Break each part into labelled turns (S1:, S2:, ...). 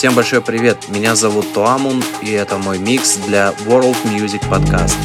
S1: Всем большой привет, меня зовут Туамун, и это мой микс для World Music Podcast.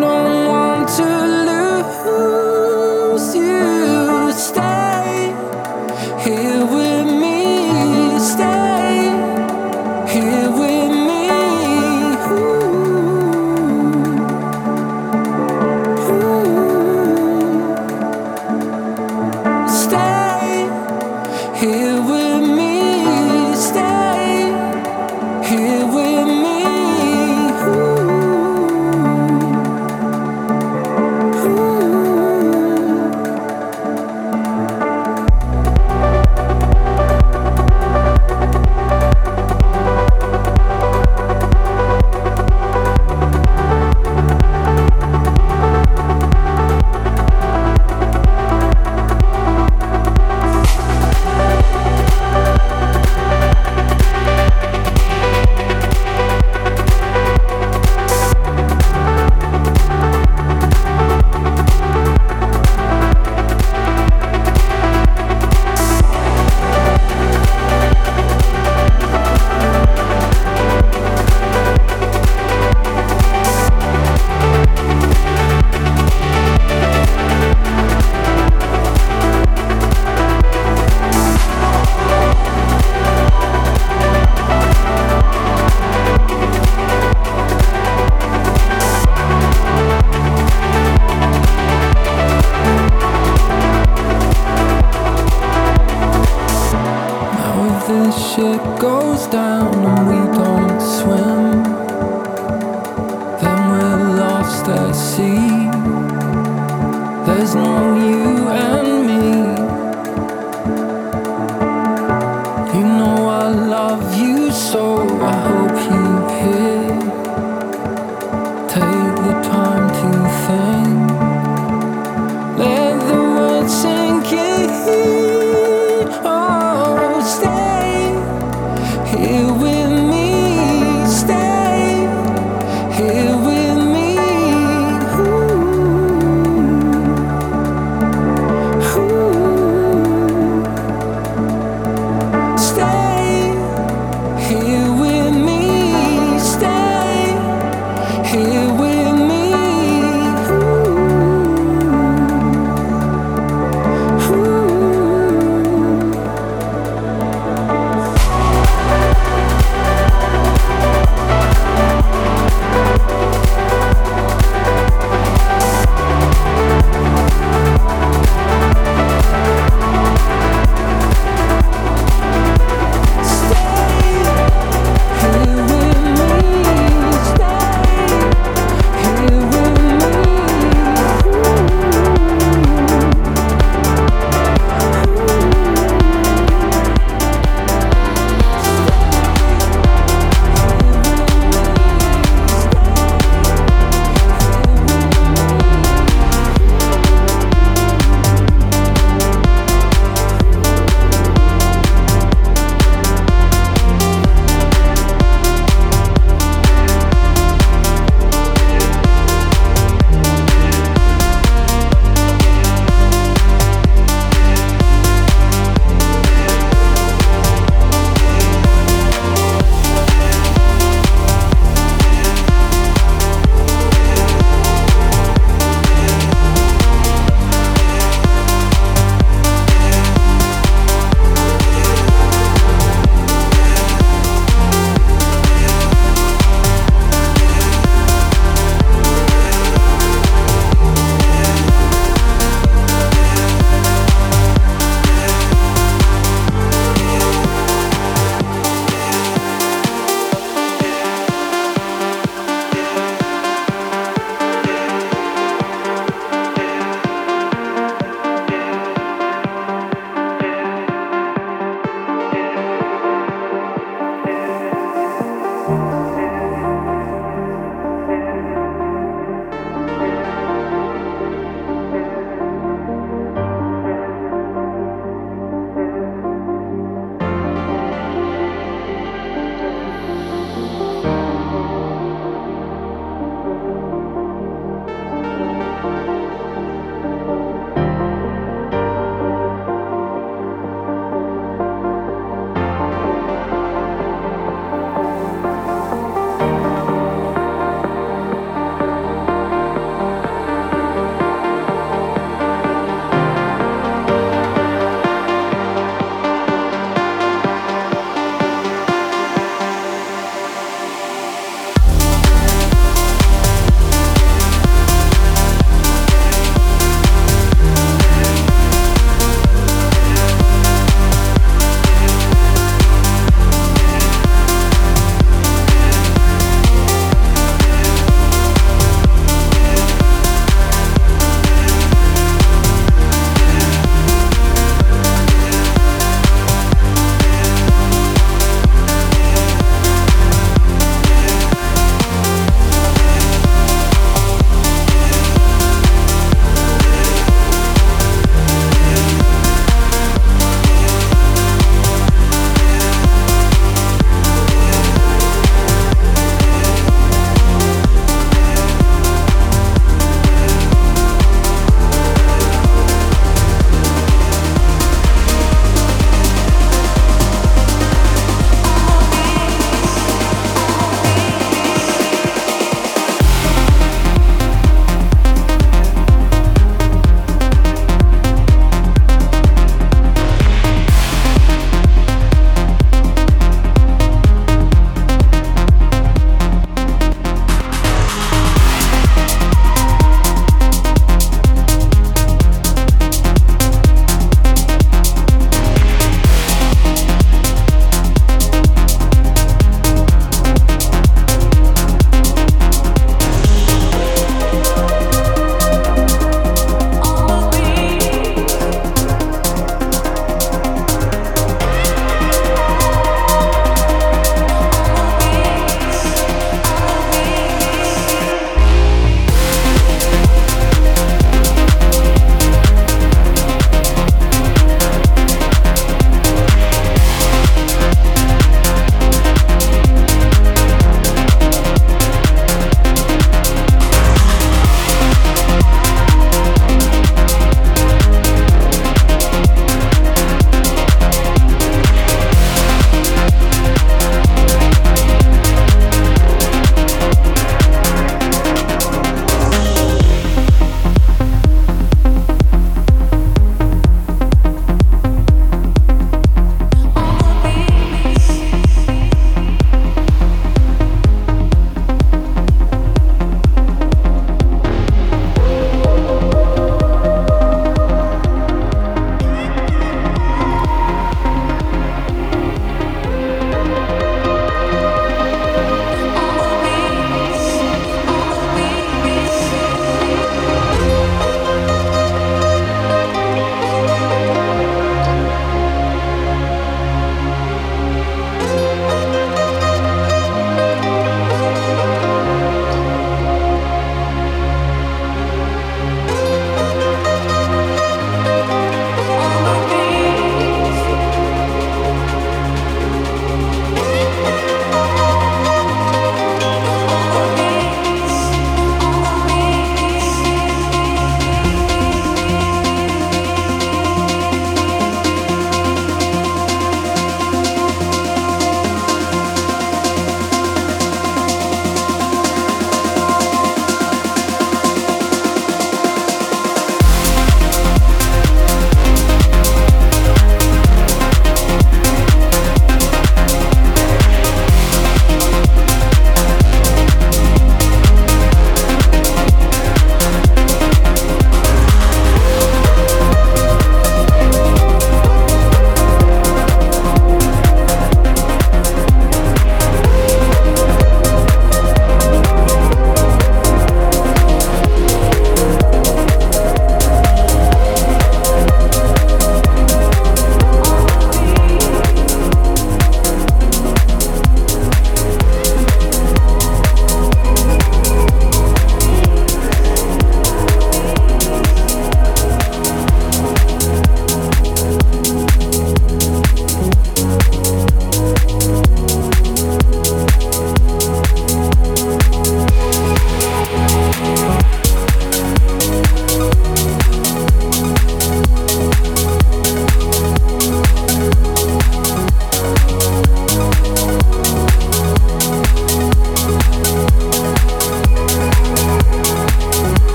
S2: don't want to lose you.
S3: Stay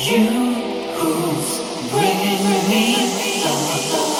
S3: You who's bringing me
S1: С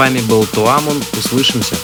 S1: вами был Туамун. Услышимся.